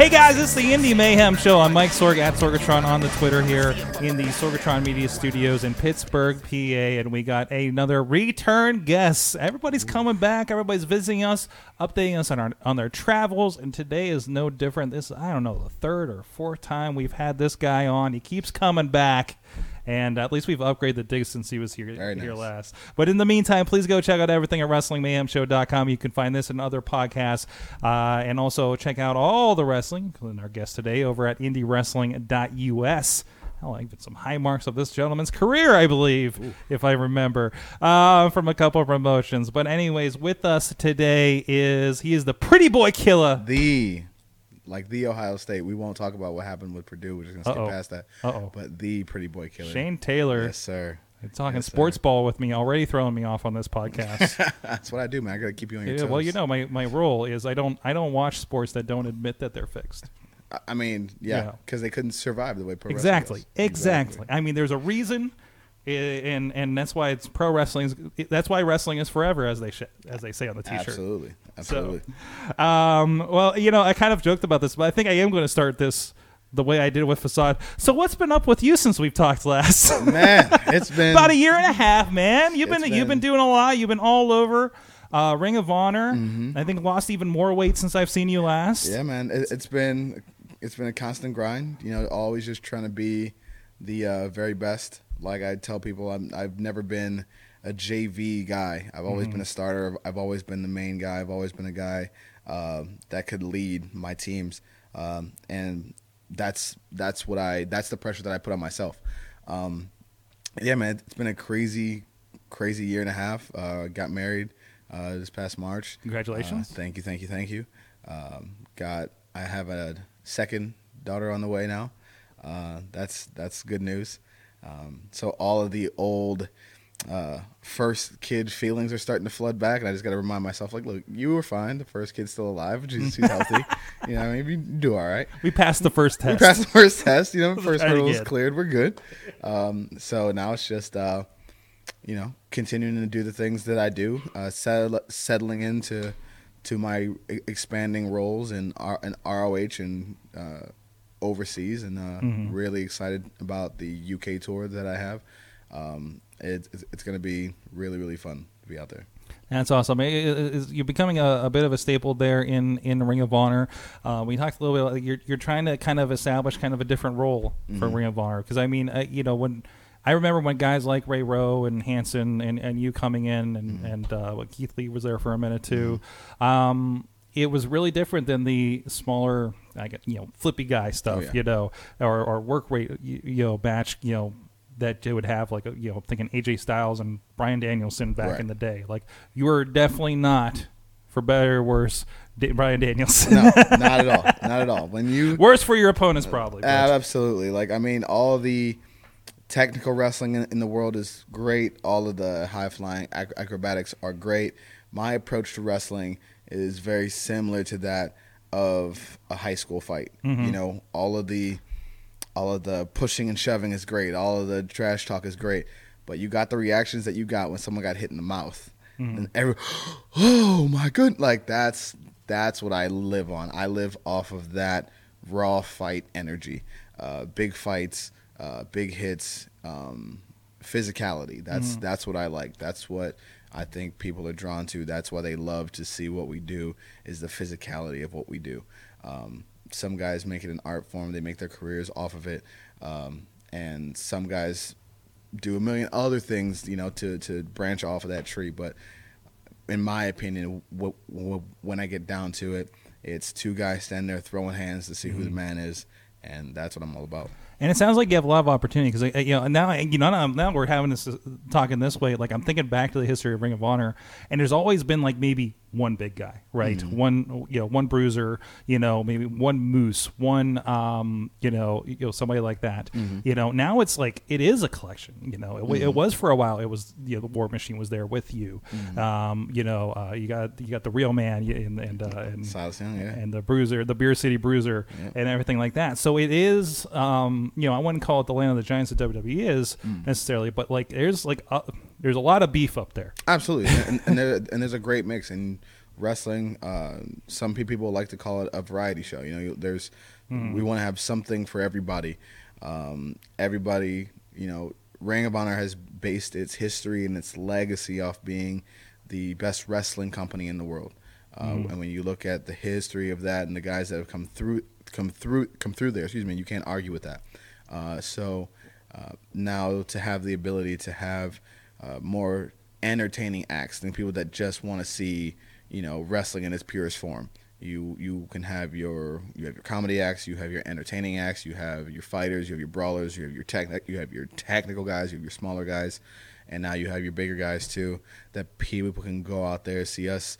Hey guys, it's the Indie Mayhem Show. I'm Mike Sorg at Sorgatron on the Twitter here in the Sorgatron Media Studios in Pittsburgh, PA, and we got another return guest. Everybody's coming back. Everybody's visiting us, updating us on our on their travels, and today is no different. This I don't know the third or fourth time we've had this guy on. He keeps coming back. And at least we've upgraded the dig since he was here, Very here nice. last. But in the meantime, please go check out everything at WrestlingMayhemShow.com. You can find this and other podcasts. Uh, and also check out all the wrestling, including our guest today, over at IndieWrestling.us. Hell, I even some high marks of this gentleman's career, I believe, if I remember, uh, from a couple of promotions. But anyways, with us today is he is the Pretty Boy Killer. The like the Ohio State. We won't talk about what happened with Purdue. We're just gonna skip Uh-oh. past that. Uh-oh. But the pretty boy killer. Shane Taylor. Yes, sir. You're talking Yes, sports ball with me, already throwing me off on this podcast. That's what I do, man. I gotta keep you on your Yeah, toes. well, you know, my, my role is I don't I don't watch sports that don't admit that they're fixed. I- I mean, Yeah. yeah, because they couldn't survive the way pro Exactly, wrestling does. exactly. I mean, there's a reason, and and that's why it's pro wrestling. That's why wrestling is forever, as they sh- as they say on the t-shirt. Absolutely, absolutely. Um, well, you know, I kind of joked about this, but I think I am going to start this the way I did with Facade. So, what's been up with you since we've talked last? man, it's been About a year and a half, man. You've been, It's you've been been- doing a lot. You've been all over. Uh, Ring of Honor. Mm-hmm. I think lost even more weight since I've seen you last. Yeah, man. It, it's been it's been a constant grind. You know, always just trying to be the uh, very best. Like I tell people, I'm, I've never been a JV guy. I've always been a starter. I've always been the main guy. I've always been a guy um, that could lead my teams, um, and that's that's what I that's the pressure that I put on myself. Um, yeah, man, it's been a crazy, crazy year and a half. Uh, got married uh, this past March. Congratulations. Uh, thank you, thank you, thank you. Um, got I have a second daughter on the way now. Uh, that's that's good news. Um, so all of the old uh, first kid feelings are starting to flood back, and I just got to remind myself, like, look, you were fine. The first kid's still alive. She's, he's healthy. you know, maybe you do all right. We passed the first test. We passed the first test. You know, first hurdle good. cleared. We're good. Um, so now it's just, uh, you know, continuing to do the things that I do, uh, settle, settling into to my expanding roles in, R- in ROH and uh, overseas, and uh, Mm-hmm. really excited about the UK tour that I have. Um, it, it's it's going to be really really fun to be out there. That's awesome. It- it- You're becoming a, a bit of a staple there in, in Ring of Honor. Uh, we talked a little bit. About, you're you're trying to kind of establish kind of a different role for Mm-hmm. Ring of Honor because I mean, uh, you know, when I remember when guys like Ray Rowe and Hanson and, and you coming in and Mm-hmm. and uh, Keith Lee was there for a minute too. Um, it was really different than the smaller, I get you know, flippy guy stuff, Oh, yeah. you know, or, or work rate, you, you know, batch, you know, that they would have like, you know, I'm thinking AJ Styles and Bryan Danielson back Right. in the day. Like you were definitely not, for better or worse, Da- Bryan Danielson. No, not at all. Not at all. When you worse for your opponents, probably. Uh, absolutely. Like I mean, all the technical wrestling in, in the world is great. All of the high flying ac- acrobatics are great. My approach to wrestling is very similar to that of a high school fight. You know, all of the all of the pushing and shoving is great. All of the trash talk is great. But you got the reactions that you got when someone got hit in the mouth. And every, oh my good, like that's that's what I live on. I live off of that raw fight energy, uh, big fights, uh, big hits, um, physicality. That's that's what I like. That's what I think people are drawn to. That's why they love to see what we do is the physicality of what we do. Um, some guys make it an art form. They make their careers off of it, um, and some guys do a million other things, you know, to to branch off of that tree. But in my opinion, w- w- when I get down to it, it's two guys standing there throwing hands to see who the man is, and that's what I'm all about. And it sounds like you have a lot of opportunity because you know now you know now, now we're having this uh, talking this way. Like I'm thinking back to the history of Ring of Honor, and there's always been like maybe one big guy, right? One you know one bruiser, you know maybe one moose, one um, you know you know somebody like that. You know now it's like it is a collection. You know it, wa- it was for a while. It was you know the War Machine was there with you. Um, you know uh, you got you got the real man and and, uh, and yeah. and the Bruiser, the Beer City Bruiser, Yeah. and everything like that. So it is, um, you know, I wouldn't call it the land of the giants that WWE is Mm. necessarily, but like there's like uh, there's a lot of beef up there. Absolutely, and and, there, and there's a great mix in wrestling. Uh, some people like to call it a variety show. You know, there's we want to have something for everybody. Um, everybody, you know, Ring of Honor has based its history and its legacy off being the best wrestling company in the world. Uh, And when you look at the history of that and the guys that have come through, come through, come through there, excuse me, you can't argue with that. Uh, so uh, now to have the ability to have uh, more entertaining acts than people that just want to see, you know, wrestling in its purest form. You you can have your you have your comedy acts, you have your entertaining acts, you have your fighters, you have your brawlers, you have your tech, you have your technical guys, you have your smaller guys, and now you have your bigger guys too. That people can go out there see us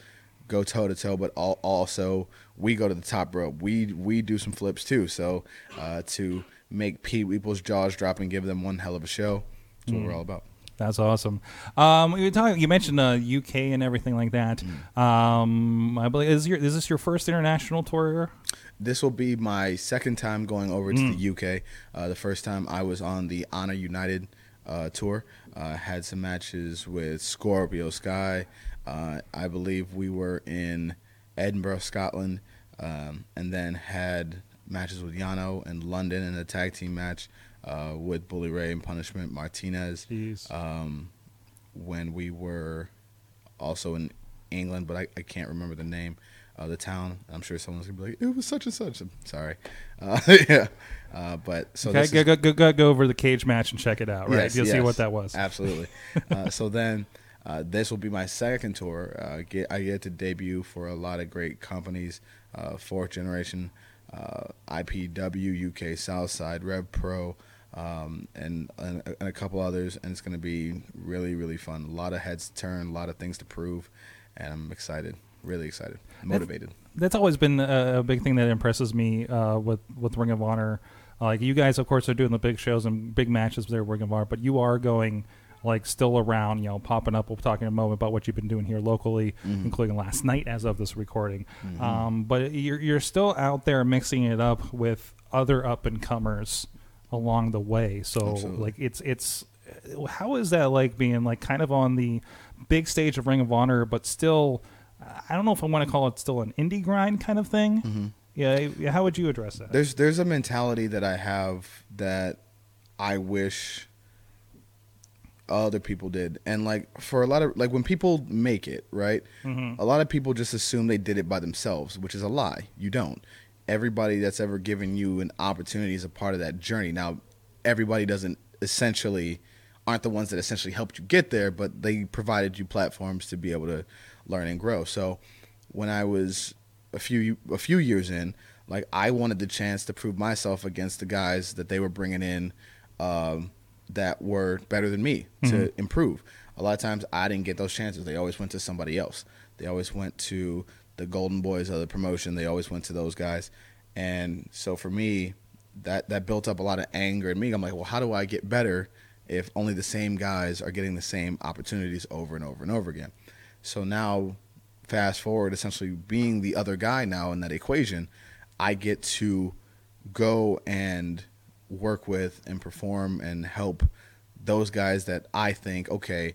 go toe to toe, but al- also we go to the top rope. We we do some flips too. So uh, to make people's jaws drop and give them one hell of a show, that's what we're all about. That's awesome. Um, you were talking. You mentioned uh, UK and everything like that. Mm. Um, I believe is your is this your first international tour? This will be my second time going over to the UK. Uh, the first time I was on the Honor United uh, tour. Uh, had some matches with Scorpio Sky. Uh, I believe we were in Edinburgh, Scotland, um, and then had matches with Yano in London in a tag team match uh, with Bully Ray and Punishment Martinez. Um, when we were also in England, but I, I can't remember the name of the town. I'm sure someone's gonna be like, "It was such and such." I'm sorry. Uh, yeah, uh, but so okay, this go, is- go, go, go, go over the cage match and check it out. Right, Yes, you'll see what that was. Absolutely. uh, so then, uh, this will be my second tour. Uh, get I get to debut for a lot of great companies, uh, fourth generation, uh, IPW, UK Southside, Rev Pro, um, and, and and a couple others. And it's going to be really really fun. A lot of heads to turn, a lot of things to prove, and I'm excited. Really excited, motivated. that's always been a, a big thing that impresses me uh, with with Ring of Honor. Like you guys, of course, are doing the big shows and big matches with their Ring of Honor, but you are going like still around, you know, popping up. We'll talk in a moment about what you've been doing here locally, Mm-hmm. including last night as of this recording. Um, but you're you're still out there mixing it up with other up and comers along the way. So Absolutely. like it's it's how is that like being like kind of on the big stage of Ring of Honor, but still, I don't know if I want to call it still an indie grind kind of thing. Yeah, how would you address that? There's there's a mentality that I have that I wish other people did, and like for a lot of like when people make it right, a lot of people just assume they did it by themselves, which is a lie. You don't. Everybody that's ever given you an opportunity is a part of that journey. Now, everybody doesn't essentially aren't the ones that essentially helped you get there, but they provided you platforms to be able to learn and grow. So when I was a few a few years in, like I wanted the chance to prove myself against the guys that they were bringing in um, that were better than me to mm-hmm. improve. A lot of times I didn't get those chances. They always went to somebody else. They always went to the Golden Boys of the promotion. They always went to those guys. And so for me, that that built up a lot of anger in me. I'm like, well, how do I get better if only the same guys are getting the same opportunities over and over and over again? So now, fast forward, essentially being the other guy now in that equation, I get to go and work with and perform and help those guys that I think, okay,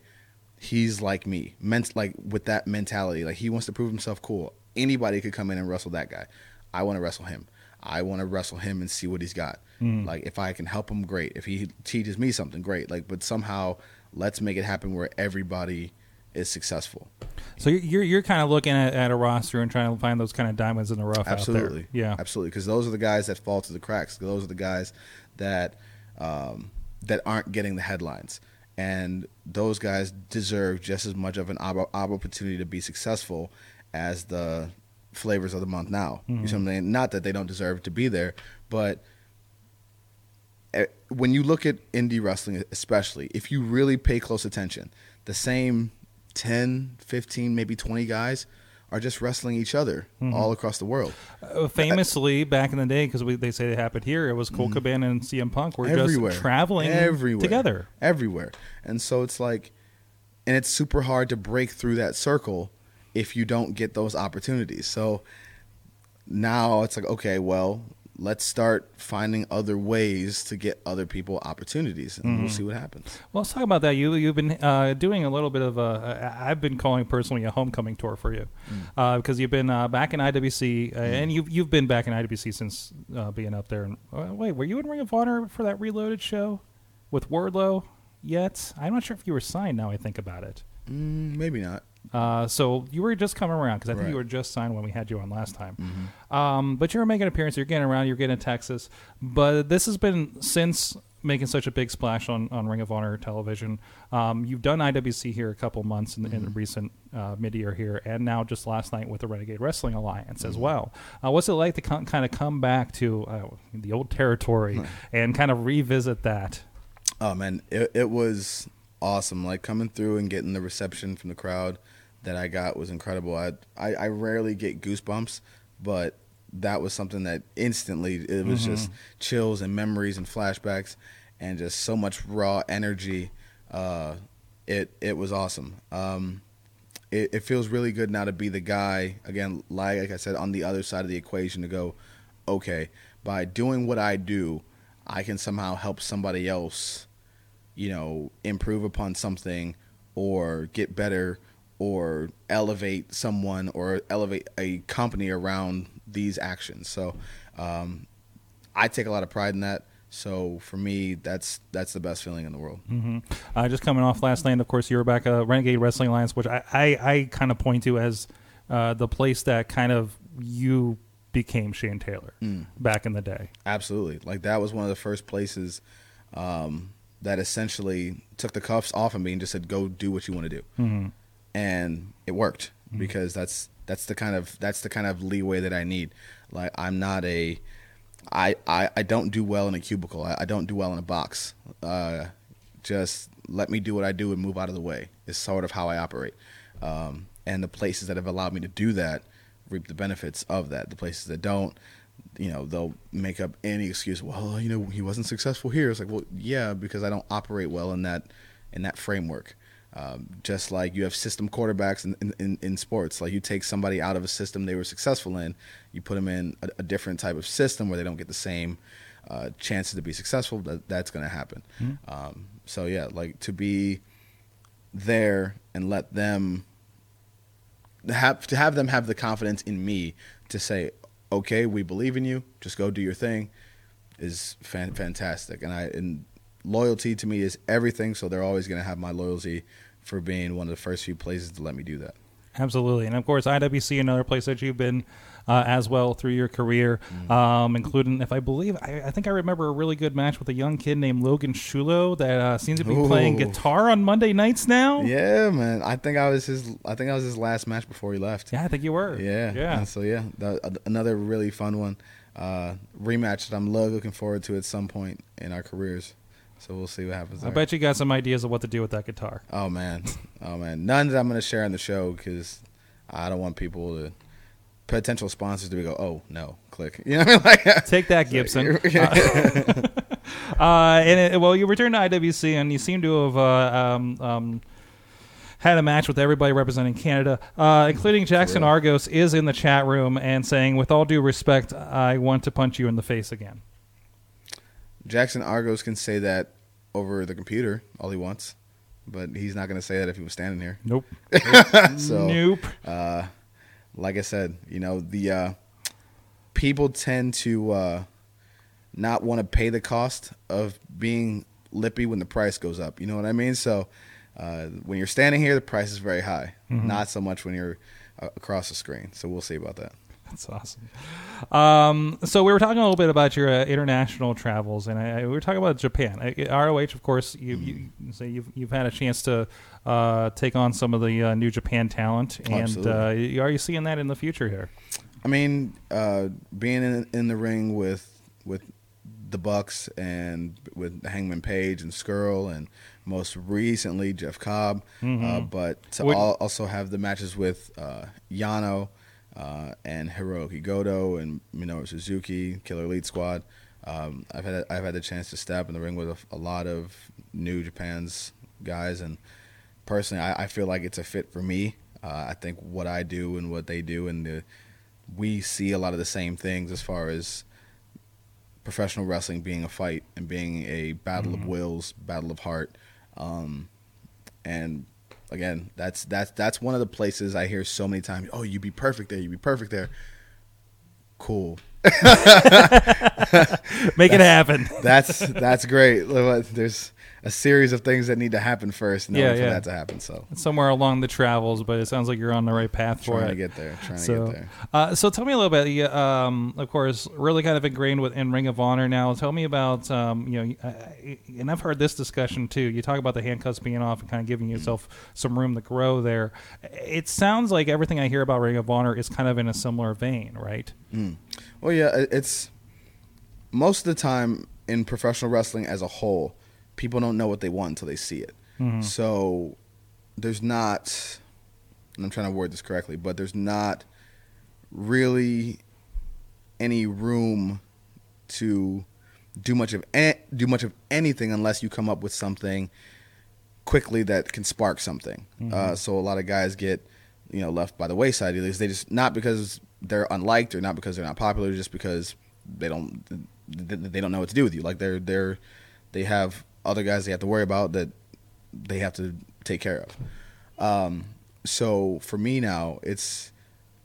he's like me, meant like with that mentality, like he wants to prove himself cool. Anybody could come in and wrestle that guy. I want to wrestle him. I want to wrestle him and see what he's got. Hmm. Like if I can help him, great. If he teaches me something, great. Like, but somehow let's make it happen where everybody is successful. so you're you're kind of looking at, at a roster and trying to find those kind of diamonds in the rough Absolutely. out there. Yeah, Absolutely. Because those are the guys that fall to the cracks. Those are the guys that um, that aren't getting the headlines. And those guys deserve just as much of an opportunity to be successful as the flavors of the month now. You see what I'm saying? Not that they don't deserve to be there, but eh, when you look at indie wrestling especially if you really pay close attention the same 10 15 maybe 20 guys are just wrestling each other Mm-hmm. all across the world. Uh, famously, back in the day, because they say it happened here, it was Colt Cabana and CM Punk were Mm-hmm. everywhere, just traveling everywhere, together. everywhere. And so it's like, and it's super hard to break through that circle if you don't get those opportunities. So now it's like, okay, well, let's start finding other ways to get other people opportunities, and Mm-hmm. we'll see what happens. Well, let's talk about that. You you've been uh, doing a little bit of a. I've been calling personally a homecoming tour for you Mm. because you've been uh, back in IWC uh, and you've you've been back in IWC since uh, being up there. And uh, wait, were you in Ring of Honor for that Reloaded show with Wardlow yet? I'm not sure if you were signed. Now I think about it. Mm, maybe not. Uh, so you were just coming around because I think Right. you were just signed when we had you on last time. Um, but you were making an appearance. You're getting around. You're getting to Texas. But this has been since making such a big splash on, on Ring of Honor television. Um, you've done IWC here a couple months in, in recent uh, mid year here, and now just last night with the Renegade Wrestling Alliance as well. Uh, what's it like to kind of come back to uh, the old territory and kind of revisit that? Oh man, it, it was awesome. Like coming through and getting the reception from the crowd that I got was incredible. I I, I rarely get goosebumps, but that was something that instantly it was just chills and memories and flashbacks and just so much raw energy. Uh, it it was awesome. Um, it, it feels really good now to be the guy again, like, like I said, on the other side of the equation to go, okay, by doing what I do, I can somehow help somebody else, you know, improve upon something or get better or elevate someone or elevate a company around these actions. So, um, I take a lot of pride in that. So for me, that's that's the best feeling in the world. hmm Uh, just coming off last night, of course, you were back at Renegade Wrestling Alliance, which I, I, I kind of point to as uh, the place that kind of you became Shane Taylor back in the day. Absolutely. Like that was one of the first places um, that essentially took the cuffs off of me and just said, "Go do what you want to do," Mm-hmm. And it worked because that's that's the kind of that's the kind of leeway that I need. Like I'm not a I I, I don't do well in a cubicle. I, I don't do well in a box. Uh, just let me do what I do and move out of the way. Is sort of how I operate. Um, and the places that have allowed me to do that reap the benefits of that. The places that don't, you know, they'll make up any excuse. Well, you know, he wasn't successful here. It's like, well, yeah, because I don't operate well in that in that framework. Um, just like you have system quarterbacks in, in, in, sports, like you take somebody out of a system they were successful in, you put them in a, a different type of system where they don't get the same uh, chances to be successful. That that's going to happen. Um, so yeah, like to be there and let them have to have them have the confidence in me to say, okay, we believe in you. Just go do your thing. Is fan- fantastic, and I and loyalty to me is everything. So they're always going to have my loyalty for being one of the first few places to let me do that. Absolutely, and of course, IWC, another place that you've been uh, as well through your career, um, including, if I believe, I, I think I remember a really good match with a young kid named Logan Shulo that uh, seems to be playing guitar on Monday nights now. Yeah, man. I think I was his. I think I was his last match before he left. Yeah, I think you were. Yeah, yeah. And so yeah, the, another really fun one, uh, rematch that I'm looking forward to at some point in our careers. So we'll see what happens. I there. bet you got some ideas of what to do with that guitar. Oh man, oh man, none that I'm going to share on the show because I don't want people to potential sponsors to be go. Oh no, click. You know, what I mean? like Take that, Gibson. Uh, and it, well, you returned to IWC, and you seem to have uh, um, um, had a match with everybody representing Canada, uh, including Jackson real. Argos, is in the chat room and saying, "With all due respect, I want to punch you in the face again." Jackson Argos can say that over the computer all he wants, but he's not going to say that if he was standing here. Nope. So nope. uh, like I said, you know, the uh, people tend to uh, not want to pay the cost of being lippy when the price goes up. You know what I mean? So uh, when you're standing here, the price is very high. Not so much when you're uh, across the screen. So we'll see about that. That's awesome. Um, so we were talking a little bit about your uh, international travels, and I, I- we were talking about Japan. Uh, ROH, of course, you, you so you've you've had a chance to uh, take on some of the uh, new Japan talent, and uh, are you seeing that in the future here? I mean, uh, being in, in the ring with with the Bucks and with Hangman Page and Scurll and most recently Jeff Cobb. Uh, but to Would- al- also have the matches with uh, Yano uh, and Hirooki Goto and Minoru Suzuki, Killer Elite Squad. Um, I've had I've had the chance to step in the ring with a, a lot of New Japan's guys, and personally, I, I feel like it's a fit for me. Uh, I think what I do and what they do, and the, we see a lot of the same things as far as professional wrestling being a fight and being a battle of wills, battle of heart. Um, and again, that's that's that's one of the places I hear so many times. Oh, you'd be perfect there. You'd be perfect there. Cool. Make it happen. That's that's great. There's a series of things that need to happen first in Yeah, order for yeah. that to happen. So Somewhere along the travels, but it sounds like you're on the right path for trying it. to get there. Trying to so, get there. Uh, so tell me a little bit. Um, of course, really kind of ingrained within Ring of Honor now. Tell me about um, you know, I- and I've heard this discussion too. You talk about the handcuffs being off and kind of giving yourself some room to grow there. It sounds like everything I hear about Ring of Honor is kind of in a similar vein, right? Well, yeah, it's most of the time in professional wrestling as a whole, people don't know what they want until they see it. So there's not, and I'm trying to word this correctly, but there's not really any room to do much of a- do much of anything unless you come up with something quickly that can spark something. Uh, so a lot of guys get you know left by the wayside. Either they just not because they're unliked or not because they're not popular, just because they don't they don't know what to do with you. Like they're they're they have other guys they have to worry about that they have to take care of. Um, so for me now, it's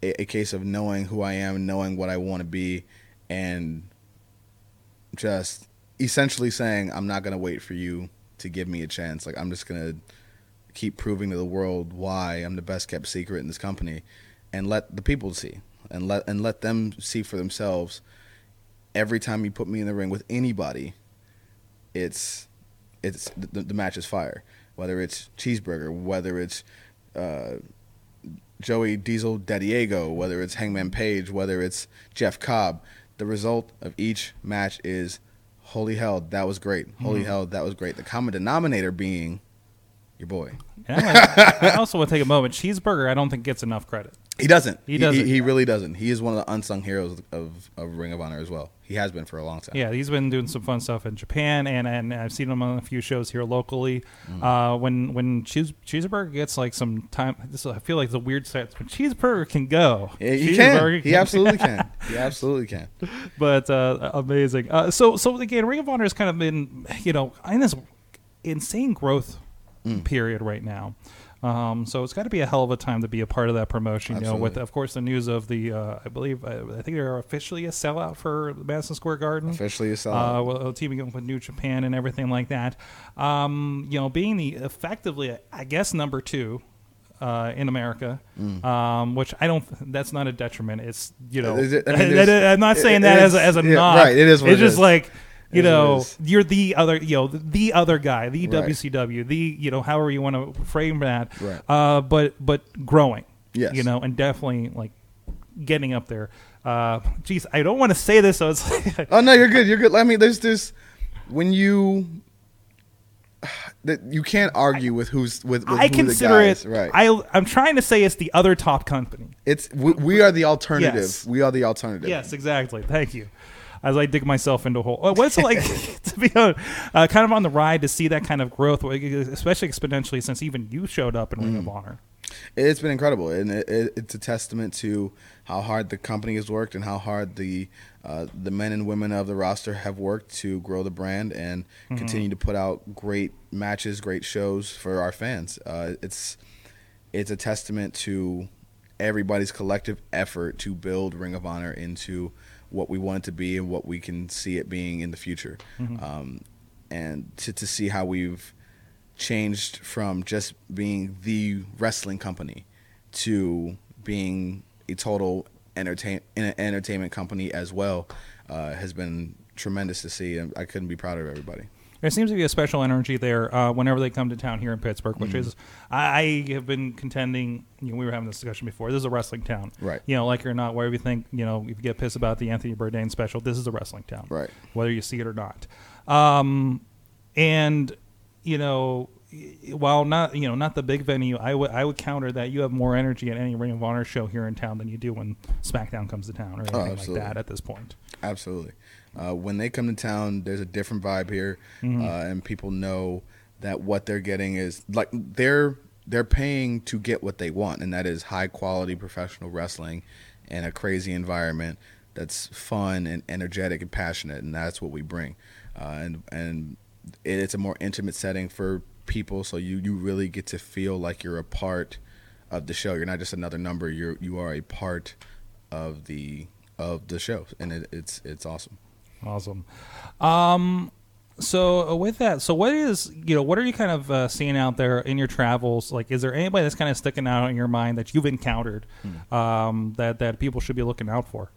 a, a case of knowing who I am, knowing what I want to be, and just essentially saying, I'm not to wait for you to give me a chance. Like, I'm just to keep proving to the world why I'm the best kept secret in this company and let the people see and let and let them see for themselves every time you put me in the ring with anybody it's it's the, the match is fire whether it's cheeseburger whether it's uh, Joey Diesel Diego, whether it's Hangman Page, whether it's Jeff Cobb, the result of each match is holy hell, that was great. Holy hell, that was great. The common denominator being your boy. And I, I also want to take a moment. Cheeseburger, I don't think gets enough credit. He doesn't. He doesn't. He, really doesn't. He is one of the unsung heroes of, of Ring of Honor as well. He has been for a long time. Yeah, he's been doing some fun stuff in Japan, and, and I've seen him on a few shows here locally. Mm. Uh, when when Cheese, Cheeseburger gets like some time, this I feel like the weird sets. When Cheeseburger can go, Yeah, he Cheeseburger can. He absolutely can. He absolutely can. but uh, amazing. Uh, so so again, Ring of Honor has kind of been you know in this insane growth Mm. period right now. Um, so it's got to be a hell of a time to be a part of that promotion. You know, with of course the news of the uh, I believe uh, I think they're officially a sellout for Madison Square Garden. Officially a Uh, sellout. well, teaming up with New Japan and everything like that. Um, you know, being the effectively, I guess, number two uh, in America, Mm. um, which I don't. That's not a detriment. It's you know, Is it- I mean, I'm not saying it- that it as a, as a yeah, knock. right, it is what It's it just is. like. You It is what it know, you're the other, you know, the other guy, the Right. WCW, the you know, however you want to frame that. Right. Uh, but but growing. Yes. You know, and definitely like getting up there. Uh, geez, I don't want to say this, so it's like, Oh no, you're good. You're good. I mean, there's this when you that you can't argue with who's with. with I who consider it. right. I I'm trying to say it's the other top company. it's we, we are the alternative. Yes. We are the alternative. Yes, exactly. Thank you. As I dig myself into a hole. Uh, What's it like to be on, uh, kind of on the ride to see that kind of growth, especially exponentially since even you showed up in Ring of Mm. Honor? It's been incredible, and it, it, it's a testament to how hard the company has worked and how hard the uh, the men and women of the roster have worked to grow the brand and continue to put out great matches, great shows for our fans. Uh, it's it's a testament to everybody's collective effort to build Ring of Honor into what we want it to be and what we can see it being in the future. Um, and to, to see how we've changed from just being the wrestling company to being a total entertain en- entertainment company as well uh, has been tremendous to see and I couldn't be prouder of everybody. There seems to be a special energy there uh, whenever they come to town here in Pittsburgh, which is I, I have been contending. You know, we were having this discussion before. This is a wrestling town, Right. You know, like or not, wherever you think you know, if you get pissed about the Anthony Bourdain special, this is a wrestling town, Right. Whether you see it or not, um, and you know. While not, you know, not the big venue, I would I would counter that you have more energy at any Ring of Honor show here in town than you do when SmackDown comes to town or anything like that. At this point, Absolutely. Uh, when they come to town, there's a different vibe here, Mm-hmm. uh, and people know that what they're getting is like they're they're paying to get what they want, and that is high quality professional wrestling in a crazy environment that's fun and energetic and passionate, and that's what we bring. Uh, and and it's a more intimate setting for people, so you you really get to feel like you're a part of the show. You're not just another number. You're you are a part of the of the show, and it, it's it's awesome. Awesome. Um, so uh, with that, so what is you know what are you kind of uh, seeing out there in your travels? Like, is there anybody that's kind of sticking out in your mind that you've encountered um, that that people should be looking out for?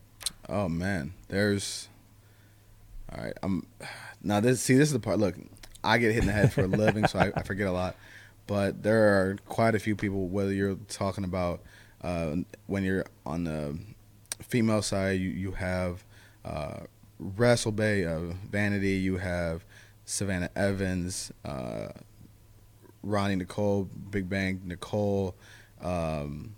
Oh man, there's. All right, I'm. Now this see this is the part. Look, I get hit in the head for a living, so I, I forget a lot. But there are quite a few people. Whether you're talking about uh, when you're on the female side, you you have uh, Wrestle Bay, of Vanity. You have Savannah Evans, uh, Ronnie Nicole, Big Bang Nicole. Um,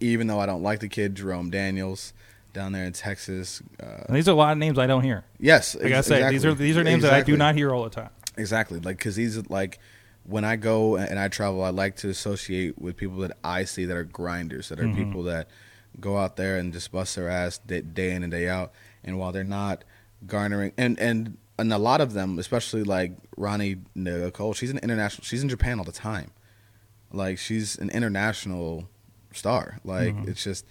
even though I don't like the kid, Jerome Daniels down there in Texas. Uh, these are a lot of names I don't hear. yes, Like I say, these are these are names that I do not hear all the time. Exactly, like because these are like when I go and I travel, I like to associate with people that I see that are grinders, that are Mm-hmm. people that go out there and just bust their ass day, day in and day out. And while they're not garnering, and and and a lot of them, especially like Ronnie Nicole, she's an international. She's in Japan all the time. Like she's an international star. Like Mm-hmm. it's just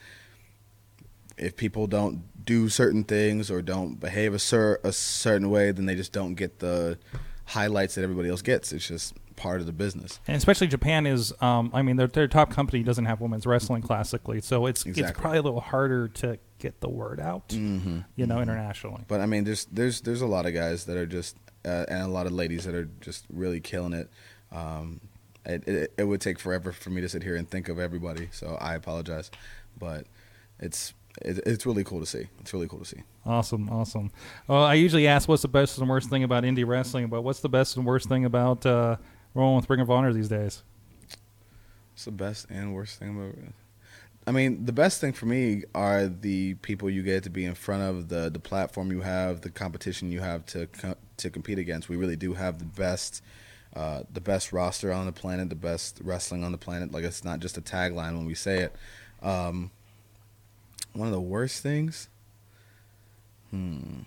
if people don't do certain things or don't behave a, cer- a certain way, then they just don't get the highlights that everybody else gets. It's just part of the business. And especially Japan is, um, I mean, their, their top company doesn't have women's wrestling classically, so it's it's probably a little harder to get the word out, Mm-hmm. you know, internationally. But I mean, there's there's there's a lot of guys that are just uh, and a lot of ladies that are just really killing it. Um, it, it. It would take forever for me to sit here and think of everybody, so I apologize. But it's it, it's really cool to see. It's really cool to see. Awesome, awesome. Well, I usually ask what's the best and worst thing about indie wrestling, but what's the best and worst thing about uh, rolling with Ring of Honor these days? What's the best and worst thing about? I mean, the best thing for me are the people you get to be in front of, the the platform you have, the competition you have to to compete against. We really do have the best uh, the best roster on the planet, the best wrestling on the planet. Like it's not just a tagline when we say it. Um, one of the worst things. Hmm.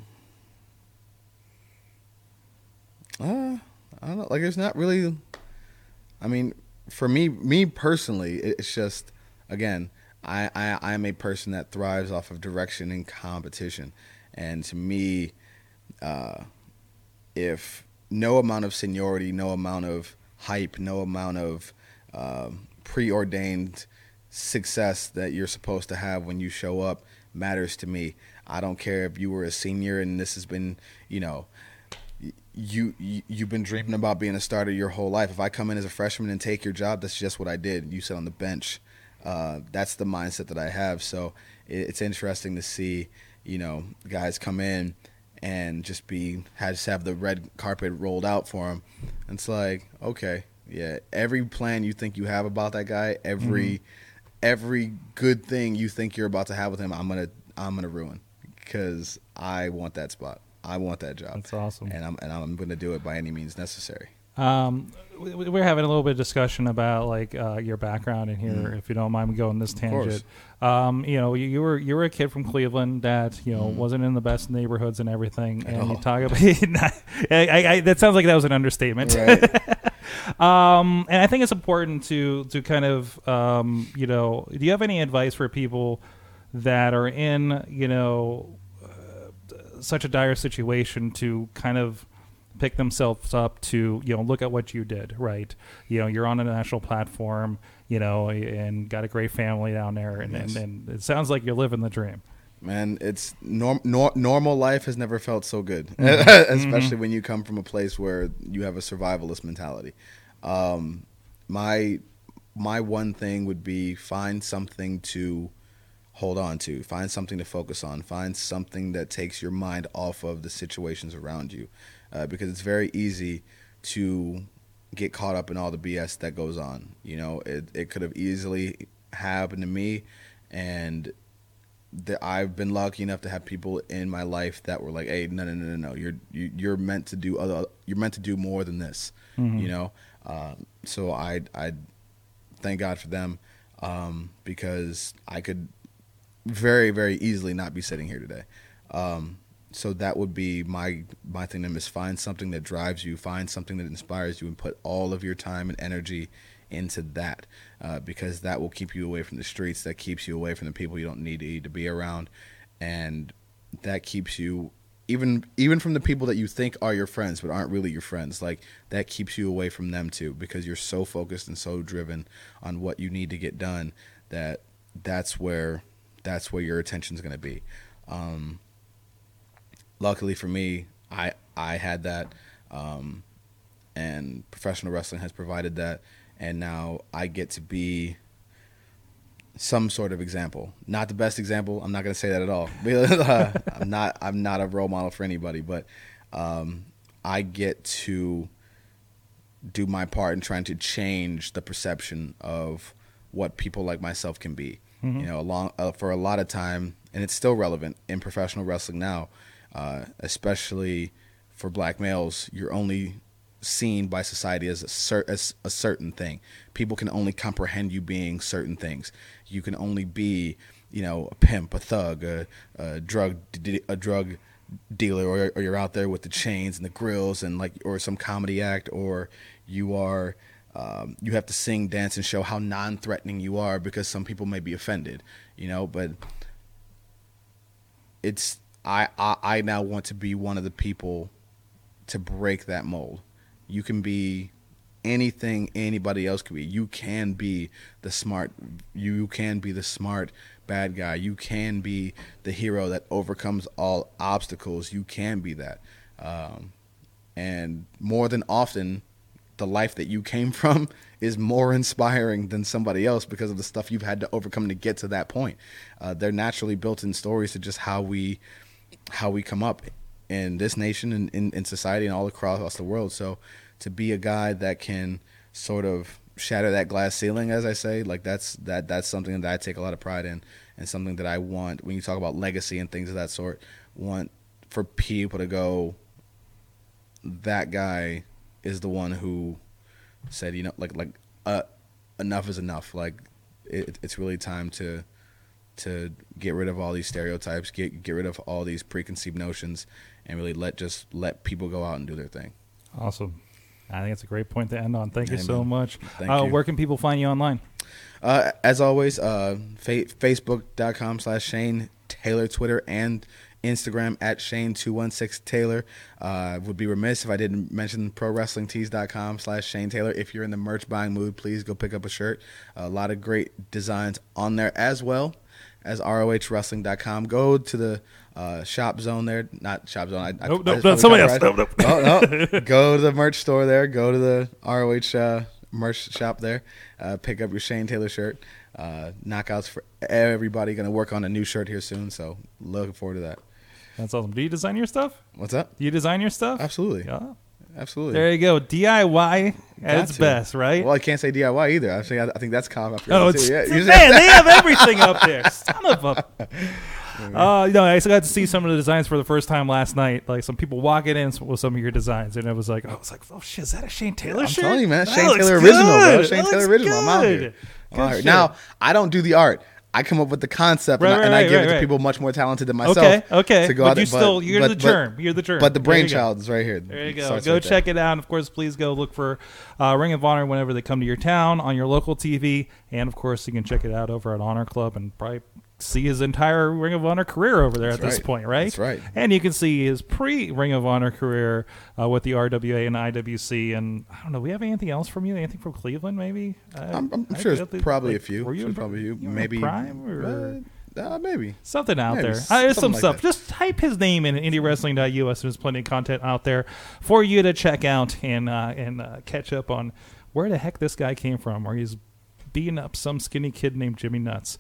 Uh, I don't know. Like, it's not really. I mean, for me, me personally, it's just again, I, I I am a person that thrives off of direction and competition, and to me, uh, if no amount of seniority, no amount of hype, no amount of um, preordained success that you're supposed to have when you show up matters to me. I don't care if you were a senior and this has been, you know, you, you you've been dreaming about being a starter your whole life. If I come in as a freshman and take your job, that's just what I did. You sit on the bench. Uh, that's the mindset that I have. So it, it's interesting to see, you know, guys come in and just be has have the red carpet rolled out for them. And it's like, okay, yeah, every plan you think you have about that guy, every every good thing you think you're about to have with him, I'm gonna I'm gonna ruin because I want that spot. I want that job. That's awesome. And I'm and I'm gonna do it by any means necessary. Um, we- we're having a little bit of discussion about like uh, your background in here, if you don't mind me going this Mm. tangent. Um, you know, you, you were you were a kid from Cleveland that you know wasn't in the best neighborhoods and everything, Mm. At and you talk about. I, I, I, that sounds like that was an understatement. Right. Um, and I think it's important to to kind of um, you know, do you have any advice for people that are in you know uh, such a dire situation to kind of pick themselves up to you know look at what you did right you know you're on a national platform you know and got a great family down there and, Yes. and, and it sounds like you're living the dream man. It's norm, nor, normal life has never felt so good, especially when you come from a place where you have a survivalist mentality. Um, my my one thing would be find something to hold on to, find something to focus on, find something that takes your mind off of the situations around you, uh, because it's very easy to get caught up in all the BS that goes on. You know, it it could have easily happened to me, and that I've been lucky enough to have people in my life that were like, "Hey, no, no, no, no, no. You're you, you're meant to do other. You're meant to do more than this." You know. Um, so I I thank God for them um, because I could very very easily not be sitting here today. Um, so that would be my my thing to them is find something that drives you, find something that inspires you, and put all of your time and energy into that uh, because that will keep you away from the streets. That keeps you away from the people you don't need to, to be around, and that keeps you even even from the people that you think are your friends but aren't really your friends. Like that keeps you away from them too because you're so focused and so driven on what you need to get done that that's where that's where your attention's going to be. Um, luckily for me, I I had that, um, and professional wrestling has provided that, and now I get to be some sort of example. Not the best example. I'm not going to say that at all. I'm not. I'm not a role model for anybody, but um, I get to do my part in trying to change the perception of what people like myself can be. You know, along uh, for a lot of time, and it's still relevant in professional wrestling now, uh, especially for black males. You're only seen by society as a, cer- as a certain thing. People can only comprehend you being certain things. You can only be, you know, a pimp, a thug, a, a drug, a drug dealer, or, or you're out there with the chains and the grills and like, or some comedy act, or you are. Um, you have to sing, dance, and show how non-threatening you are because some people may be offended, you know. But it's I, I I now want to be one of the people to break that mold. You can be anything anybody else could be. You can be the smart you can be the smart bad guy. You can be the hero that overcomes all obstacles. You can be that. Um, and more than often the life that you came from is more inspiring than somebody else because of the stuff you've had to overcome to get to that point. Uh, they're naturally built in stories to just how we how we come up in this nation and in, in society and all across the world. So to be a guy that can sort of shatter that glass ceiling, as I say, like that's that that's something that I take a lot of pride in and something that I want when you talk about legacy and things of that sort. Want for people to go, that guy is the one who said, you know, like like uh, enough is enough. Like it, it's really time to to get rid of all these stereotypes, get get rid of all these preconceived notions, and really let just let people go out and do their thing. Awesome. I think it's a great point to end on. Thank you so much. Uh, you. Where can people find you online? Uh, as always, uh, fa- Facebook.com slash Shane Taylor, Twitter, and Instagram at Shane216 Taylor. Uh, would be remiss if I didn't mention ProWrestlingTees.com slash Shane Taylor. If you're in the merch buying mood, please go pick up a shirt. a lot of great designs on there as well as ROHWrestling.com. Go to the uh, shop zone there. Not shop zone. I, I- Nope, I nope, just no, somebody else. Nope, nope. Oh, no. go to the merch store there. Go to the ROH uh, merch shop there. Uh, pick up your Shane Taylor shirt. Uh, knockouts for everybody. Going to work on a new shirt here soon. So looking forward to that. That's awesome. Do you design your stuff? What's up? Do you design your stuff? Absolutely. Yeah. Absolutely. There you go. DIY at Got its to. best, right? Well, I can't say DIY either. I think I think that's up. Oh, it's, too. Yeah, man, they have everything up there. Son of a. Uh, you know, I still got to see some of the designs for the first time last night. Like some people walking in with some of your designs, and it was like, I was like, oh shit, is that a Shane Taylor I'm shirt? telling you, man. That Shane Taylor original, bro. Shane Taylor original. I'm out good. here. I'm out here. Now, I don't do the art. I come up with the concept Right, and, I, right, and I right, give it to people much more talented than myself. Okay, okay. To go but out you still, you're but- the but- germ. You're the germ. But the There you go. brainchild is right here. There you go. Go right check there. it out. And of course, please go look for uh, Ring of Honor whenever they come to your town on your local TV. And of course, you can check it out over at Honor Club and probably see his entire Ring of Honor career over there That's at this point, right? That's right. And you can see his pre Ring of Honor career uh, with the RWA and IWC. And I don't know, we have anything else from you? Anything from Cleveland, maybe? Uh, I'm, I'm I sure there's probably like, a few. Were you in, probably a few. you Maybe Prime or? Uh, Uh, maybe. Something out Maybe. there. Uh, there's some like stuff. that. Just type his name in indiewrestling.us. And there's plenty of content out there for you to check out and uh, and uh, catch up on where the heck this guy came from, or he's beating up some skinny kid named Jimmy Nuts.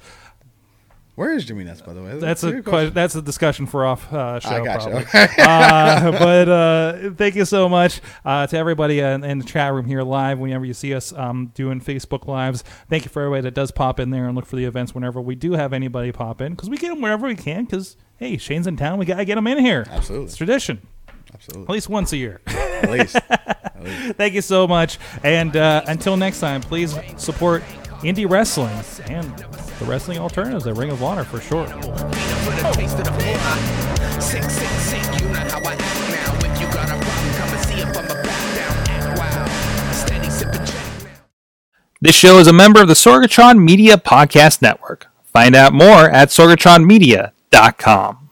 Where is Jimmy Nuts, by the way? That's a good que- that's a discussion for off uh, show. I got you. uh, but uh, thank you so much uh, to everybody in, in the chat room here live. Whenever you see us um, doing Facebook lives, thank you for everybody that does pop in there and look for the events whenever we do have anybody pop in because we get them wherever we can. Because hey, Shane's in town, we gotta get him in here. Absolutely. it's tradition. Absolutely, at least once a year. At least. At least. Thank you so much. And uh, until next time, please support indie wrestling and the wrestling alternatives at Ring of Honor for sure. This show is a member of the Sorgatron Media Podcast Network. Find out more at sorgatronmedia.com.